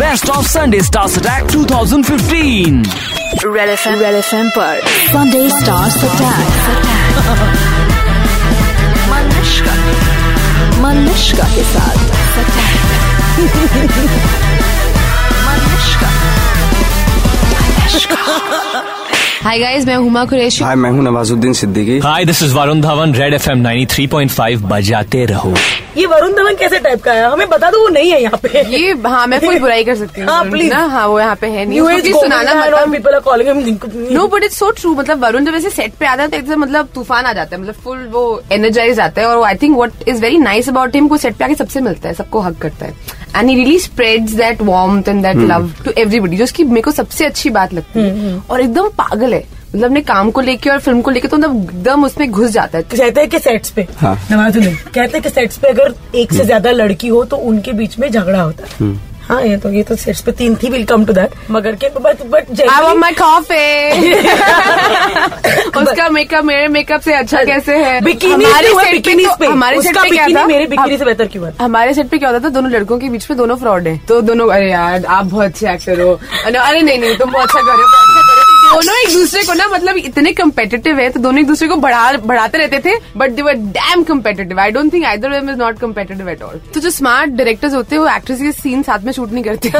Best of Sunday stars attack 2015 red F M red F M पर Sunday stars attack Manushka Manushka के साथ मनुष्का हाय guys मैं Huma Qureshi. Hi मैं हूँ Nawazuddin Siddiqui. Hi this is Varun Dhawan red FM 93.5 बजाते रहो। ये वरुण धवन कैसे टाइप का है? हमें बता दो वो नहीं है यहाँ पे। ये हाँ मैं कोई बुराई कर सकती हूँ हाँ, please. ना हाँ वो यहाँ पे है नहीं। सुनाना मतलब people are calling him no but it's so true मतलब वरुण जब ऐसे सेट पे आता है तो एकदम मतलब तूफ़ान आ जाता है मतलब फुल वो एनर्जाइज आता है। और I think what is very nice about him को सेट पे आके सबसे मिलता है सबको हक करता है। And he really spreads that warmth and that love to everybody जो उसकी मेरे को सबसे अच्छी बात लगती है। और एकदम पागल है मतलब अपने काम को लेके और फ़िल्म को लेके तो मतलब एकदम उसमें घुस जाता है। कहते हैं कि सेट्स पे। हाँ। नवाजुद्दीन कहते हैं कि सेट्स पे अगर एक से ज़्यादा लड़की हो तो उनके बीच में झगड़ा होता है। हाँ ये तो ये तो सेट्स पे तीन थी विल कम टू दैट मगर के but but I my coffee उसका मेकअप मेरे मेकअप से अच्छा कैसे है? बिकिनी हमारे सेट पे बिकिनी तो- पे। हमारे सेट पे क्या था? मेरे बिकिनी से बेहतर क्यों है? हमारे सेट पे क्या होता था? दोनों लड़कों के बीच में दोनों फ्रॉड है। तो दोनों अरे यार आप बहुत अच्छे एक्टर हो। अरे अरे नहीं नहीं तुम बहुत अच्छा कर रहे हो। दोनों एक दूसरे को ना मतलब इतने कम्पेटेटिव है तो दोनों एक दूसरे को बढ़ा बढ़ाते रहते थे but they were damn competitive I don't think either them is not competitive at all तो जो स्मार्ट डायरेक्टर्स होते हैं वो एक्ट्रेस के सीन साथ में शूट नहीं करते।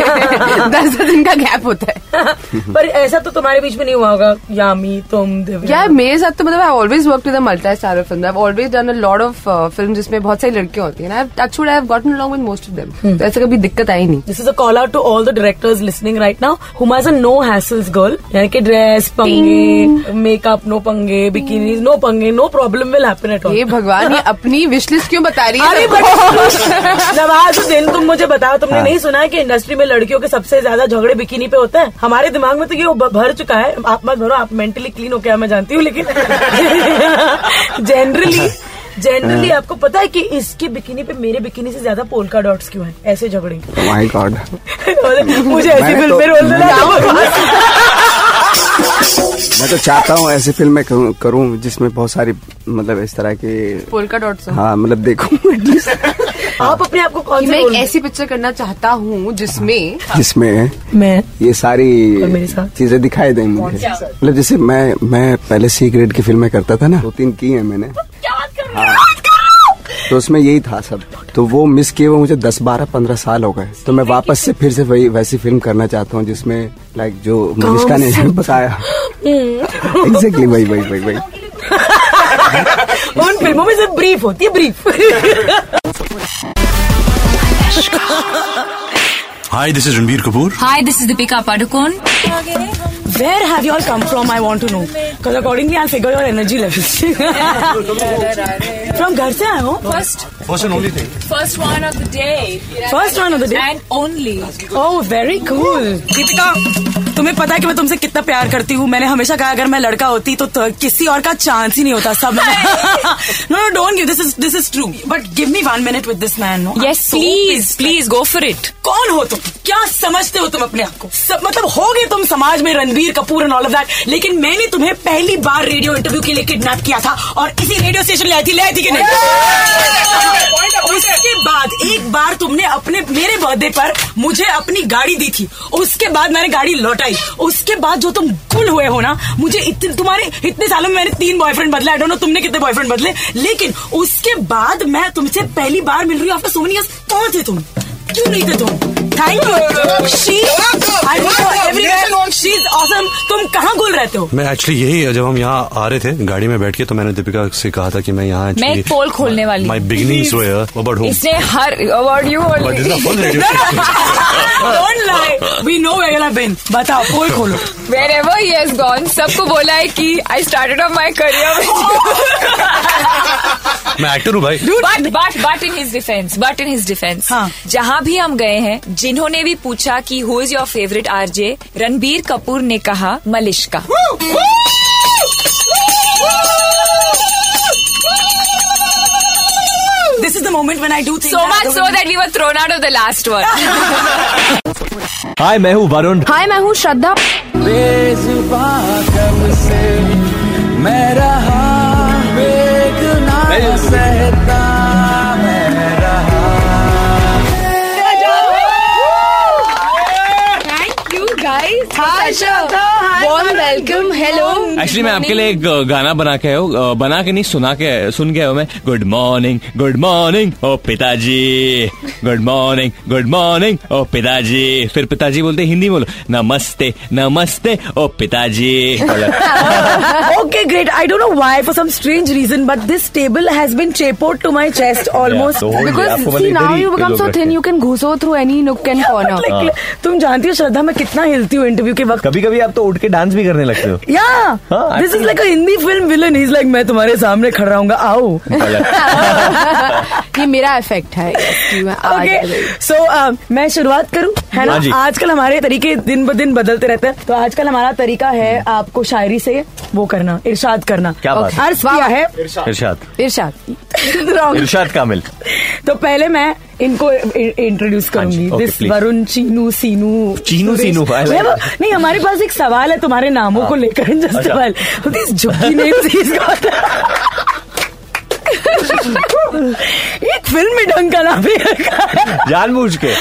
दस दस दिन का गैप होता है। पर ऐसा तो तुम्हारे बीच में नहीं हुआ होगा यामी तुम दिव्या या मेरे साथ तो मतलब I always work with multi star film I always done a lot of film जिसमें बहुत सारी लड़कियाँ होती हैं। Touch wood I have gotten along with most of them तो ऐसे कभी दिक्कत आई नहीं। This is a call out to all the directors listening right now Huma is a no hassles girl यानी कि ड्रेस पंगे मेकअप नो पंगे बिकिनी नो पंगे no problem will happen at all ये भगवान ये अपनी विश लिस्ट क्यों बता रही है? बट नवाजुद्दीन तुम मुझे बताओ तुमने हाँ। नहीं सुना है कि इंडस्ट्री में लड़कियों के सबसे ज़्यादा झगड़े बिकिनी पे होते हैं? हमारे दिमाग में तो ये भर चुका है। आप मत भरो आप मेंटली क्लीन हो क्या मैं जानती हूँ लेकिन जनरली जनरली हाँ। आपको पता है कि इसके बिकिनी पे मेरे बिकिनी से ज़्यादा पोलका डॉट्स क्यों हैं? ऐसे झगड़े। माय गॉड मुझे ऐसी फ़िल्म में तो- रोल देना मैं तो चाहता हूँ ऐसी फ़िल्म में करूँ- करूँ जिसमें बहुत सारी मतलब इस तरह की पोलका डॉट्स हाँ मतलब देखूँ आप अपने आप को कौन मैं एक ऐसी पिक्चर करना चाहता हूँ जिसमें जिसमें मैं। ये सारी? चीज़ें दिखाई दें मुझे। मतलब जैसे मैं मैं पहले सी ग्रेड की फ़िल्में करता था ना दो तीन की है मैंने। हाँ। तो उसमें यही था सब। तो वो मिस किए हुए मुझे दस बारह पंद्रह साल हो गए। तो मैं वापस से फिर से वही वैसी फ़िल्म करना चाहता हूँ जिसमें लाइक जो मनिष्का ने बताया। एग्जैक्टली वही वही वही वही। उन फ़िल्मों में सिर्फ़ ब्रीफ होती है brief Hi, this is Ranbir Kapoor. Hi, this is Deepika Padukone. Where have you all come from? I want to know. Because accordingly, I'll figure your energy levels. from घर से आए हो? First, First and only thing. first one of the day. First one of the day. And only. Oh, very cool. Deepika तुम्हें पता है कि मैं तुमसे कितना प्यार करती हूँ मैंने हमेशा कहा अगर मैं लड़का होती तो, तो किसी और का चांस ही नहीं होता सब no no don't give this is this is true but give me one minute with this man no Yes, please, please go for it. कौन हो तुम क्या समझते हो तुम अपने आप को सब मतलब हो गए तुम समाज में Ranbir Kapoor and all of that लेकिन मैंने तुम्हें पहली बार रेडियो इंटरव्यू के लिए किडनैप किया था और इसी रेडियो स्टेशन ले आई थी ले आई थी कि नहीं? उसके बाद एक बार तुमने अपने मेरे बर्थडे पर मुझे अपनी गाड़ी दी थी। उसके बाद मैंने गाड़ी लौटाई। उसके बाद जो तुम गुल हुए हो ना मुझे इतने तुम्हारे इतने सालों में मैंने तीन बॉयफ्रेंड बदले। आई डोंट नो तुमने कितने बॉयफ्रेंड बदले। लेकिन उसके बाद मैं तुमसे पहली बार मिल रही हूँ आफ्टर सो मेनी कौन थे तुम? क्यों नहीं थे तुम? Thank you she I everywhere she is awesome तुम कहाँ गुल रहते हो? मैं एक्चुअली यही जब हम यहाँ आ रहे थे गाड़ी में बैठ के तो मैंने दीपिका से कहा था कि मैं यहाँ मैं एक पोल खोलने वाली माई हूँ। बिगिनिंग्स वे अबाउट होम इसने her award you but this is full radio don't lie we know where I been बताओ पोल खोलो। Wherever he has gone, सबको बोला है कि I started off my career with मैं एक्टर हूँ भाई। But but but in his defense but in his defense हाँ. जहाँ भी हम गए हैं जिन्होंने भी पूछा कि who is your favourite RJ Ranbir Kapoor ने कहा Malishka. This is the moment when I do things so much so that we were thrown out of the last one. Hi मैं हूँ वरुण। हाय मैं हूँ श्रद्धा। Bello. एक्चुअली मैं आपके लिए एक गाना बना के आयो बना के नहीं सुना के सुन के आयो मैं। गुड मॉर्निंग गुड मॉर्निंग ओ पिताजी। गुड मॉर्निंग गुड मॉर्निंग ओ पिताजी। फिर पिताजी बोलते हिंदी बोलो। नमस्ते नमस्ते ओ पिताजी। Okay great I don't know why for some strange reason but this table has been चेपोर्ड to my chest almost because see now you become so thin you can घुसो through any nook and corner तुम जानती हो श्रद्धा मैं कितना हिलती हूँ interview के वक्त। कभी कभी आप तो उठ के डांस भी करने लगते हो। या this is like Hindi film villain is like मैं तुम्हारे सामने खड़ा रहूँगा आओ. ये मेरा इफ़ेक्ट है मैं ओके सो मैं शुरुआत करूँ है ना? हाँ आजकल हमारे तरीके दिन ब दिन बदलते रहते हैं। तो आजकल हमारा तरीका है आपको शायरी से वो करना इरशाद करना। क्या बात है? अर्ज़ किया है। इरशाद। इरशाद. इरशाद कामिल। तो पहले मैं इनको इंट्रोड्यूस करूँगी हाँ okay, दिस वरुण चीनू सीनू चीनू, सीनू, नहीं, हमारे पास एक सवाल है तुम्हारे नामों को लेकर जस्ट अच्छा। सवाल झुकी नेम्स एक फ़िल्म में ढंग का नाम जानबूझ के।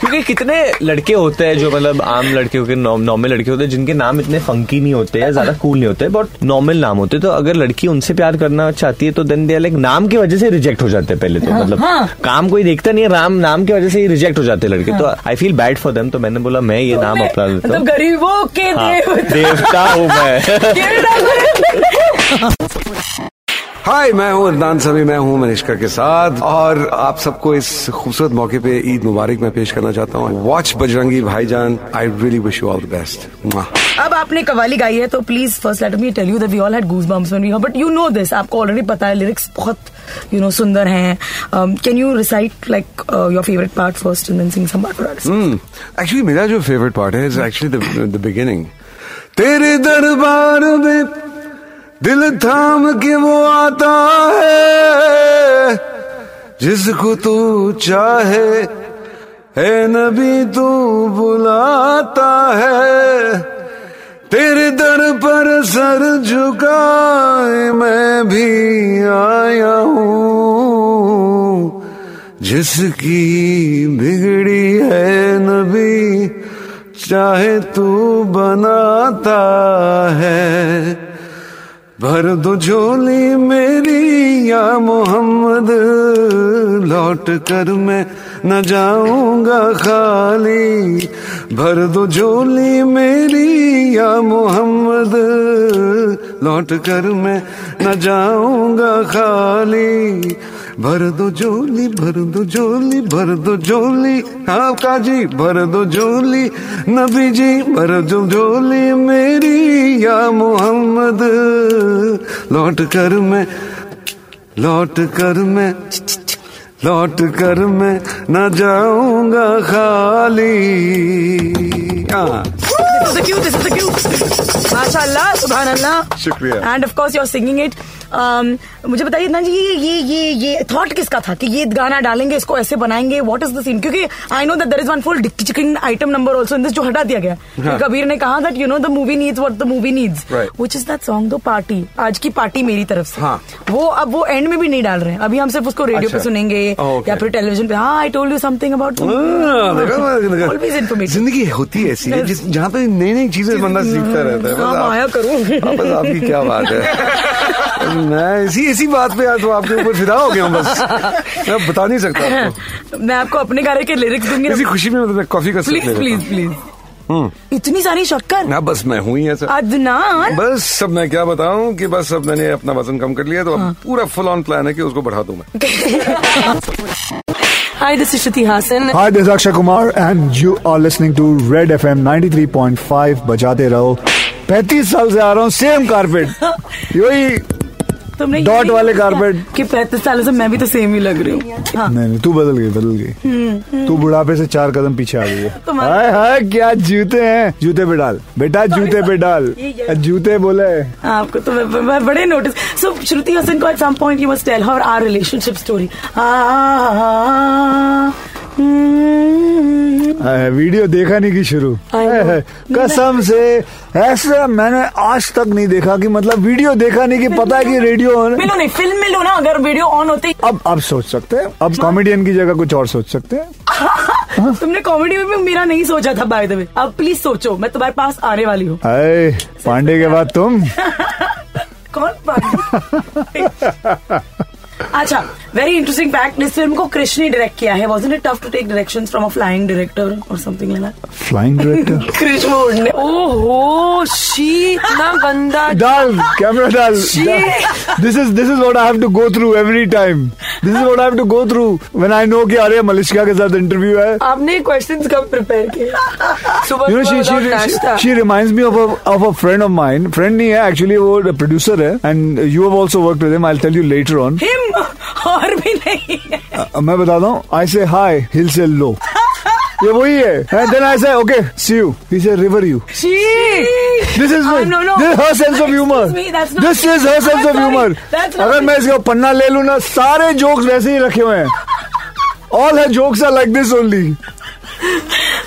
क्योंकि कितने लड़के होते हैं जो मतलब आम लड़के होते हैं नॉर्मल लड़के होते हैं जिनके नाम इतने फंकी नहीं होते हैं ज़्यादा कूल नहीं होते बट नॉर्मल नाम होते तो अगर लड़की उनसे प्यार करना चाहती है तो देन दे लाइक नाम की वजह से रिजेक्ट हो जाते हैं पहले तो मतलब हाँ। काम कोई देखता नहीं है राम नाम की वजह से ही रिजेक्ट हो जाते हैं लड़के। तो I feel bad for them तो मैंने बोला मैं ये नाम अपना लेता मतलब हूँ। गरीबों के हाँ, देवता हूँ मैं। हाय मैं हूँ अदनान सभी मैं हूँ मनिष्का के साथ और आप सबको इस खूबसूरत मौके पे ईद मुबारक मैं पेश करना चाहता हूँ। Watch Bajrangi Bhaijaan I really wish you all the best अब आपने कवाली गाई है तो please first let me tell you that we all had goosebumps when we but you know this आपको ऑलरेडी पता है लिरिक्स बहुत यू नो सुंदर हैं। Can you recite like your favourite part first and then sing some part actually मेरा जो favourite part है is actually the beginning तेरे दरबार में दिल थाम के वो आता है, जिसको तू चाहे। है नबी, तू बुलाता है, तेरे दर पर सर झुकाए मैं भी आया हूँ। जिसकी बिगड़ी है नबी, चाहे तू बनाता है। भर दो झोली मेरी, या मोहम्मद। लौट कर मैं न जाऊँगा खाली। भर दो झोली मेरी, या मोहम्मद। लौट कर मैं न जाऊँगा खाली। भर दो झोली भर दो झोली भर दो झोली। हाँ काजी भर दो झोली। नबी जी भर दो झोली मेरी या मोहम्मद। लौट कर मैं लौट कर मैं लौट कर मैं न जाऊँगा खाली। हाँ. माशाल्लाह सुभान अल्लाह शुक्रिया। And of course you are singing it मुझे बताइए ना जी ये ये ये ये थॉट किसका था कि ये गाना डालेंगे इसको ऐसे बनाएँगे? व्हाट इज़ द सीन क्योंकि I know that there is one full chicken item number also in this जो हटा दिया गया। हाँ. कबीर ने कहा that you know the movie needs what the movie needs which is that song the party आज की पार्टी मेरी तरफ़ से। हाँ. वो अब वो एंड में भी नहीं डाल रहे हैं। अभी हम सिर्फ़ उसको रेडियो अच्छा. पे सुनेंगे Oh, okay. या फिर टेलीविज़न पे। हाँ I told you something about. Always ज़िंदगी होती है ऐसी। है जिस- जहाँ पे नई नई चीज़ें बंदा सीखता रहता है। हाँ, आया करूँ। हाँ, आपकी क्या बात है। मैं इसी इसी बात पे तो आपके ऊपर फिदा हो गया हूँ बस। मैं बता नहीं सकता आपको। मैं आपको अपने गाने के लिरिक्स दूँगी इसी खुशी में मैं कॉफ़ी का प्लीज़ प्लीज़ प्लीज़ इतनी सारी शक्कर। ना बस मैं हुई ऐसा। अदनान। बस सब मैं क्या बताऊँ कि बस अब मैंने अपना वज़न कम कर लिया तो अब पूरा फुल ऑन प्लान है कि उसको बढ़ा दूँ मैं। Hi this is Shruti Haasan Hi, this is Akshay Kumar, and you are listening to Red FM 93.5 बजाते रहो। 35 साल से आ रहा हूँ सेम कारपेट यही तुमने Dot वाले carpet। कि पैंतीस सालों से मैं भी तो सेम ही लग रही हूँ। हाँ, नहीं नहीं तू बदल गई बदल गई। तू बुढ़ापे से चार कदम पीछे आ गई है। हाय हाय क्या जूते हैं? जूते पे डाल। बेटा जूते पे डाल। जूते बोले। आपको तो बड़े नोटिस सो श्रुति हसन को at some point you must tell her our relationship story video देखा नहीं की शुरू? कसम से ऐसा मैंने आज तक नहीं देखा कि मतलब वीडियो देखा नहीं कि पता है कि रेडियो ऑन मिलो नहीं फ़िल्म में लो ना अगर वीडियो ऑन होती। अब अब सोच सकते हैं। अब कॉमेडियन की जगह कुछ और सोच सकते हैं। तुमने कॉमेडी में भी मेरा नहीं सोचा था बाय द वे अब प्लीज़ सोचो मैं तुम्हारे पास आने वाली हूँ। पांडे के बाद तुम। कौन पांडे? अच्छा वेरी इंटरेस्टिंग फैक्ट इस फ़िल्म को कृष ने डायरेक्ट किया है। Was it tough to take direction from a flying director और something like that flying director Krish वो उड़ने ओहो शी इतना गंदा डाल कैमरा डाल this is this is what I have to go through every time this is what I have to go through when I know कि अरे मलिश्का के साथ इंटरव्यू है। आपने क्वेश्चंस कब प्रिपेयर किए? सुबह You know, she सुबह she नाश्ता। she, she reminds me of a of a friend of mine. Friend नहीं है actually वो producer है and you have also worked with him. I'll tell you later on. Him और भी नहीं आ, मैं बता दू आई से हाई हिल से लो ये वही है। देन आई से ओके सी यू ही से river you this is no this her sense of humour this is her sense of humour अगर मैं इसका पन्ना ले लू ना सारे जोक्स वैसे ही रखे हुए हैं। ऑल है jokes are like this only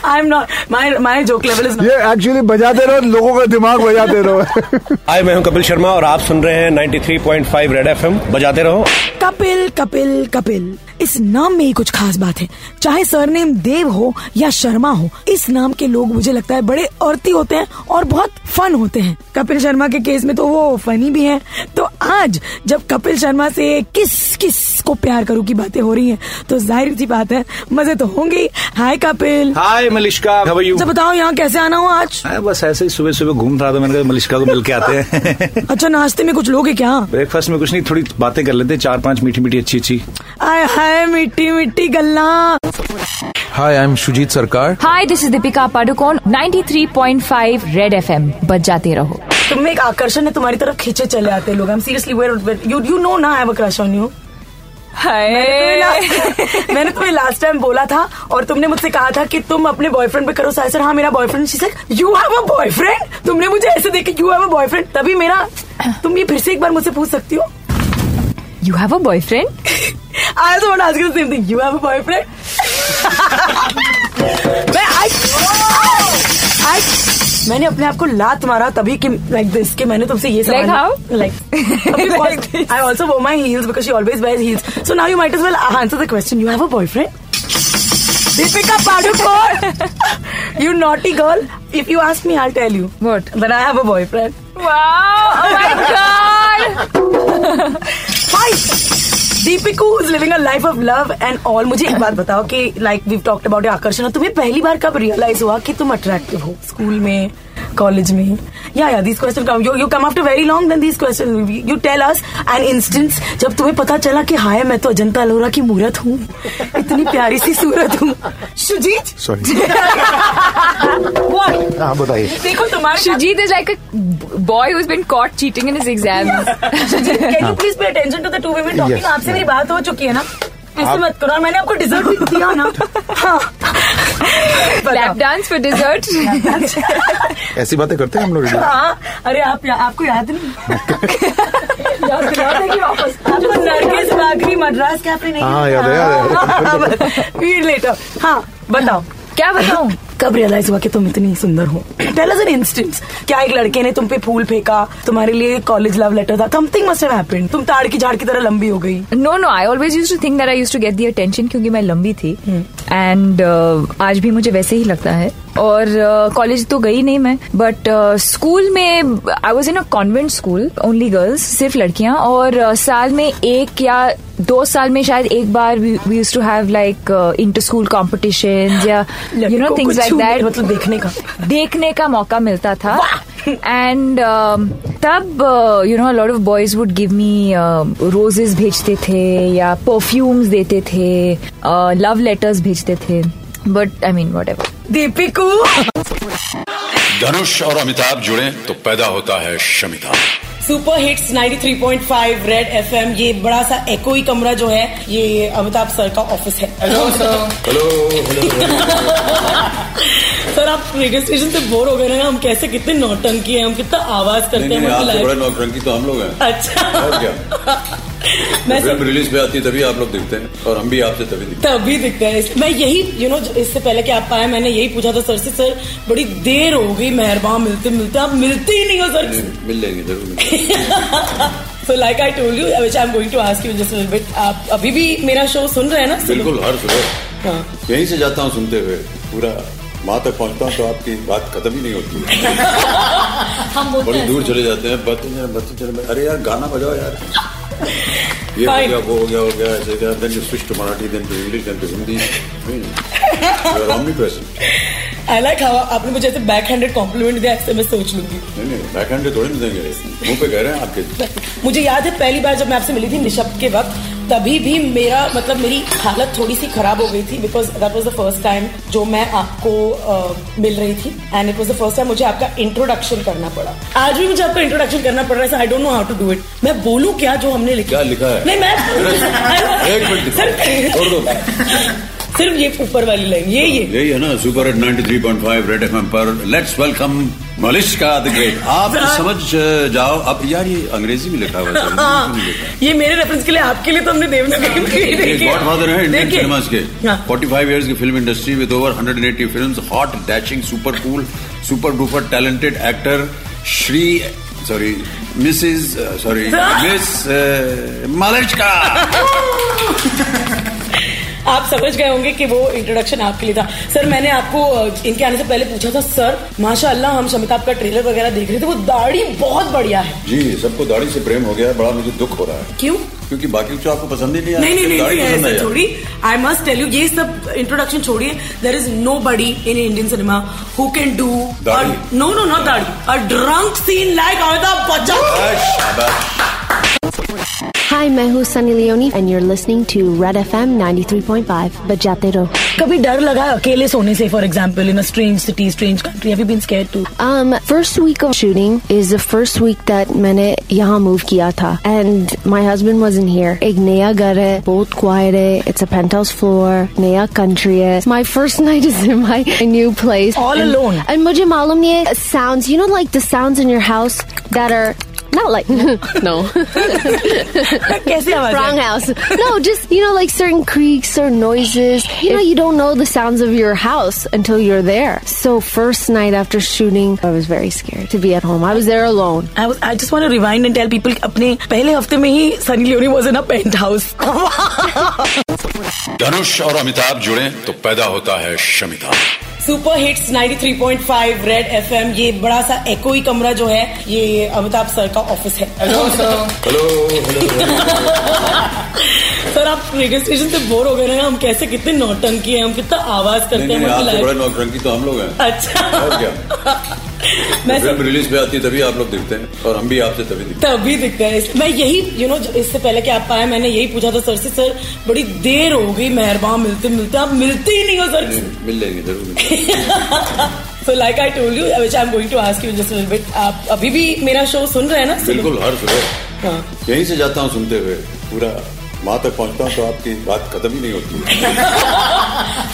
I am not my my joke level is ये एक्चुअली बजाते रहो लोगों का दिमाग बजाते रहो। हाय मैं हूँ कपिल शर्मा और आप सुन रहे हैं 93.5 रेड एफएम बजाते रहो। कपिल कपिल कपिल इस नाम में ही कुछ खास बात है। चाहे सरनेम देव हो या शर्मा हो इस नाम के लोग मुझे लगता है बड़े औरती होते हैं और बहुत फन होते हैं। कपिल शर्मा के केस में तो वो फनी भी हैं। तो आज जब कपिल शर्मा से किस किस को प्यार करूँ की बातें हो रही हैं तो ज़ाहिर सी बात है मज़े तो होंगे hi Kapil. Hi Malishka how are you अच्छा बताओ यहाँ कैसे आना हो आज? बस ऐसे ही सुबह सुबह घूम रहा था मैंने कहा मलिश्का को मिल के आते हैं. अच्छा नाश्ते में कुछ लोगे क्या? ब्रेकफास्ट में कुछ नहीं थोड़ी बातें कर लेते हैं, चार पाँच मीठी मीठी अच्छी अच्छी आय हाय मिट्टी मिट्टी गल्ला Hi, I'm Shujit Sarkar. Hi this is Deepika Padukone 93.5 red FM जाते रहो। तुम्हें एक आकर्षण है तुम्हारी तरफ़ खींचे चले आते लोग। I am seriously where you you know ना I have a crush on you मैंने तुम्हें लास्ट टाइम बोला था और तुमने मुझसे कहा था कि तुम अपने बॉयफ्रेंड पे करो सर। हाँ मेरा boyfriend she said you have a boyfriend तुमने मुझे ऐसे देखे यू हैव अ बॉयफ्रेंड तभी मेरा तुम ये फिर से एक बार मुझसे पूछ सकती हो। You have a boyfriend I also want ask you the same thing you have a boyfriend मैं आई आई मैंने अपने आप को लात मारा तभी कि लाइक दिस के मैंने तुमसे ये सवाल like I also wore my heels because she always wears heels so now you might as well answer the question you have a boyfriend Deepika Padukone you naughty girl if you ask me I will tell you what but I have a boyfriend wow oh my god fight Deepiku is living a life of love and all मुझे एक बात बताओ कि like we talked about आकर्षण तुम्हें पहली बार कब realise हुआ कि तुम अट्रैक्टिव हो? स्कूल में कॉलेज में? या या this question come you come after very long then this question you tell us an instance जब तुम्हें पता चला कि हाय मैं तो अजंता लोरा की मूरत हूँ। इतनी प्यारी सी सूरत हूँ। सुजीत? सॉरी हाँ बताइए। देखो तुम्हारे साथ- Shujit is like a boy who's been caught cheating in his exams. Can you please pay attention to the two women talking? आपसे मेरी बात हो चुकी है ना? ऐसे मत करो और मैंने आपको डिजर्ट भी दिया ना। हाँ। Lap dance for dessert. ऐसी बातें करते हैं हम लोग? हाँ अरे आप आपको याद नहीं? याद दिला देंगे वापस। आपको नरगिस बागरी मद्रास कैफ़े नहीं हाँ, याद है, याद है। लेटर। हाँ बताओ। क्या बताऊँ? कब रियलाइज़ हुआ कि तुम इतनी सुंदर हो? टेल एज एन इंस्टेंस क्या एक लड़के ने तुम पे फूल फेंका? तुम्हारे लिए कॉलेज लव लेटर था। समथिंग मस्ट है हैपेंड तुम ताड़ की झाड़ की तरह लंबी हो गई। No no I always use to think that I use to get the attention क्योंकि मैं लंबी थी। एंड आज भी मुझे वैसे ही लगता है। और कॉलेज तो गई नहीं मैं बट स्कूल में I was in a convent school only girls सिर्फ़ लड़कियाँ और uh, साल में एक या दो साल में शायद एक बार we use to have like inter school competition या you know things like that मतलब देखने का। देखने का मौका मिलता था। एंड तब you know lot of boys would give me roses भेजते थे या परफ्यूम्स देते थे लव लेटर्स भेजते थे but I mean whatever दीपिकू। धनुष और अमिताभ जुड़े तो पैदा होता है Shamita. Super hits 93.5 red FM ये बड़ा सा एको ही कमरा जो है ये अमिताभ सर का ऑफ़िस है। हेलो हेलो सर आप रेडियो स्टेशन से बोर हो गए ना हम कैसे कितने नौटंकी हैं हम कितना आवाज़ करते हैं नहीं मतलब बड़ा नौटंकी तो हम लोग हैं। अच्छा। मैं फ़िल्म रिलीज़ पे आती है तभी आप लोग दिखते हैं और हम भी आपसे तभी दिखते हैं। तभी दिखता है। मैं यही यू नो इससे पहले कि आप आए मैंने यही पूछा था सर से सर बड़ी देर हो गई मेहरबान मिलते मिलते आप मिलते ही नहीं हो सर। मिल लेंगे ज़रूर so like I told you which I am going to ask you just bit आप अभी भी मेरा शो सुन रहे हैं ना? बिल्कुल हर सुबह। यहीं से जाता हूँ सुनते हुए पूरा वहाँ तक पहुँचता हूँ तो आपकी बात खत्म ही नहीं होती। है हम बड़ी दूर चले जाते हैं बच्चे अरे यार गाना बजाओ यार। ये हो गया, वो हो गया हो गया, ऐसे then you switch to Marathi then to English then to Hindi you are omnipresent I like how आपने मुझे ऐसे बैक हैंडेड कॉम्प्लीमेंट दिया ऐसे मैं सोच लूँगी। नहीं नहीं बैक हैंड थोड़ी देंगे। मुँह पे कह रहे हैं आपके। मुझे याद है पहली बार जब मैं आपसे मिली थी निशब्द के वक्त तभी भी मेरा मतलब मेरी हालत थोड़ी सी खराब हो गई थी because that was the first time जो मैं आपको अ, मिल रही थी and it was the first time मुझे आपका इंट्रोडक्शन करना पड़ा। आज भी मुझे आपका इंट्रोडक्शन करना पड़ रहा है I don't know how to do it मैं बोलूँ क्या जो हमने लिखा? क्या लिखा है? नहीं मैं सिर्फ़ ये ऊपर वाली लाइन ये ये। यही है ना सुपर एट 93.5 रेड एफएम पर। Let's welcome Malishka the great आप समझ जाओ। अब यार ये अंग्रेज़ी में लिखा हुआ है। ये मेरे रेफरेंस के लिए आपके लिए तो हमने देवनागरी ही। है इंडियन। सिनेमाज के। हाँ। 45 इयर्स की film industry with over 180 films hot dashing super cool super duper talented actor Shri sorry Mrs sorry Miss Malishka आप समझ गए होंगे कि वो इंट्रोडक्शन आपके लिए था। सर मैंने आपको इनके आने से पहले पूछा था सर माशाल्लाह हम शमिताब का ट्रेलर वगैरह देख रहे थे। वो दाढ़ी बहुत बढ़िया है। जी सबको दाढ़ी से प्रेम हो गया है बड़ा मुझे दुख हो रहा है। क्यों? क्योंकि बाकी तो आपको पसंद ही नहीं नहीं नहीं नहीं, नहीं आई छोड़ी आई मस्ट टेल यू ये सब इंट्रोडक्शन छोड़िए। There is nobody in Indian cinema who can do? No no not दाढ़ी। A drunk scene like Amitabh Bachchan Hi, मैं हूँ Sunny Leone and you're listening to Red FM 93.5 बजाते रहो कभी डर लगा अकेले सोने से for example in a strange city strange country have you been scared to Um, first week of shooting is the first week that मैंने यहाँ move किया था and my husband wasn't here. एक नया घर है, बहुत quiet है, it's a penthouse floor, नया country है. My first night is in my new place. All and, alone? And मुझे मालूम नहीं है sounds, you know like the sounds in your house that are not like no कैसे आवाज wrong house no just you know like certain creaks or noises you know you don't know the sounds of your house until you're there so first night after shooting i was very scared to be at home i was there alone I, was, I just want to rewind and tell people कि अपने पहले हफ्ते में ही Sunny Leone was in a penthouse Dhanush और अमिताभ जुड़े तो पैदा होता है Shamita super hits 93.5 red FM ये बड़ा सा एको ही कमरा जो है ये अमिताभ सर का ऑफ़िस है। हेलो हेलो सर आप रेडियो स्टेशन से बोर हो गए ना हम कैसे कितने नौटंकी हैं हम कितना आवाज़ करते हैं बड़े life- नौटंकी तो हम लोग हैं। अच्छा। मैं फ़िल्म रिलीज़ पे आती है तभी आप लोग दिखते हैं और हम भी आपसे तभी दिखते हैं। तभी दिखता है। मैं यही यू नो इससे पहले कि आप आए मैंने यही पूछा था सर से सर बड़ी देर हो गई मेहरबान मिलते मिलते आप मिलते ही नहीं हो सर। मिल लेंगे ज़रूर। So like I told you which I am going to ask you just little bit आप अभी भी मेरा शो सुन रहे हैं ना? बिल्कुल हर सुबह। हाँ। यहीं से जाता हूँ सुनते हुए पूरा वहाँ तक पहुँचता हूँ तो आपकी बात खत्म ही नहीं होती।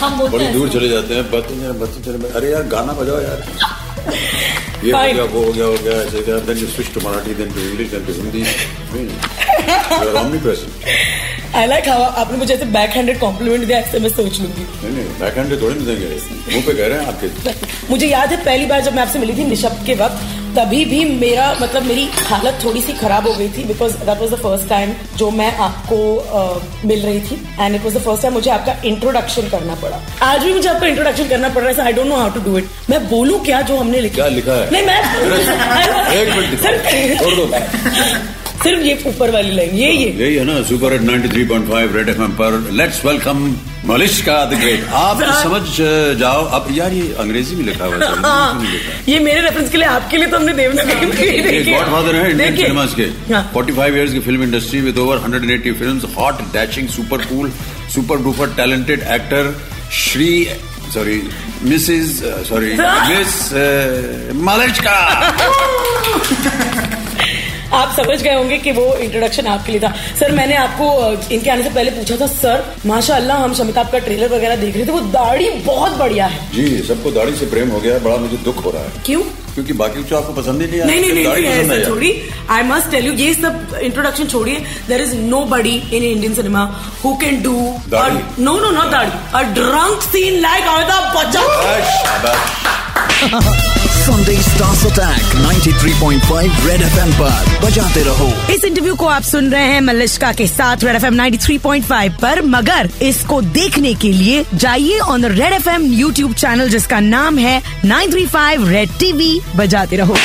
हम बड़ी दूर चले जाते हैं बच्चे बच्चे अरे यार गाना बजाओ यार। ये हो गया वो हो गया हो गया ऐसे गया। आई लाइक हाउ आपने मुझे ऐसे बैक हैंडेड कॉम्प्लीमेंट दिया ऐसे मैं सोच लूँगी। नहीं नहीं बैक हैंड थोड़ी नहीं देंगे। मुँह पे कह रहे हैं आपके। मुझे याद है पहली बार जब मैं आपसे मिली थी निशब्द के वक्त तभी भी मेरा मतलब मेरी हालत थोड़ी सी खराब हो गई थी because that was the first time जो मैं आपको uh, मिल रही थी and it was the first time मुझे आपका इंट्रोडक्शन करना पड़ा। आज भी मुझे आपका इंट्रोडक्शन करना पड़ रहा है I don't know how to do it मैं बोलू क्या जो हमने लिखा? क्या लिखा है? नहीं मैं सिर्फ़ ये ऊपर वाली लाइन ये ये। यही है ना सुपर एट 93.5 रेड एफएम पर। Let's welcome Malishka the great आप समझ जाओ। अब यार ये अंग्रेज़ी में लिखा हुआ है। ये मेरे रेफरेंस के लिए आपके लिए तो हमने देवनागरी ही। है इंडियन देखिए। के। हाँ। 45 इयर्स की film industry with over 180 films hot dashing super cool super duper talented actor Shri sorry Mrs sorry Miss Malishka आप समझ गए होंगे कि वो इंट्रोडक्शन आपके लिए था। सर मैंने आपको इनके आने से पहले पूछा था सर माशाल्लाह हम शमिताब का ट्रेलर वगैरह देख रहे थे वो दाढ़ी बहुत बढ़िया है। जी सबको दाढ़ी से प्रेम हो गया है बड़ा मुझे दुख हो रहा है। क्यों? क्योंकि बाकी कुछ आपको पसंद ही नहीं आया। नहीं नहीं नहीं, दाढ़ी नहीं पसंद ऐसे आई छोड़ी आई मस्ट टेल यू ये सब इंट्रोडक्शन छोड़िए। There is nobody in Indian cinema who can do? No no not दाढ़ी। A drunk scene like Amitabh Bachchan Sunday stars attack 93.5 Red FM पर। बजाते रहो। इस इंटरव्यू को आप सुन रहे हैं मलिश्का के साथ रेड एफएम 93.5 पर। मगर इसको देखने के लिए जाइए on the Red FM YouTube channel जिसका नाम है 935 रेड टीवी बजाते रहो।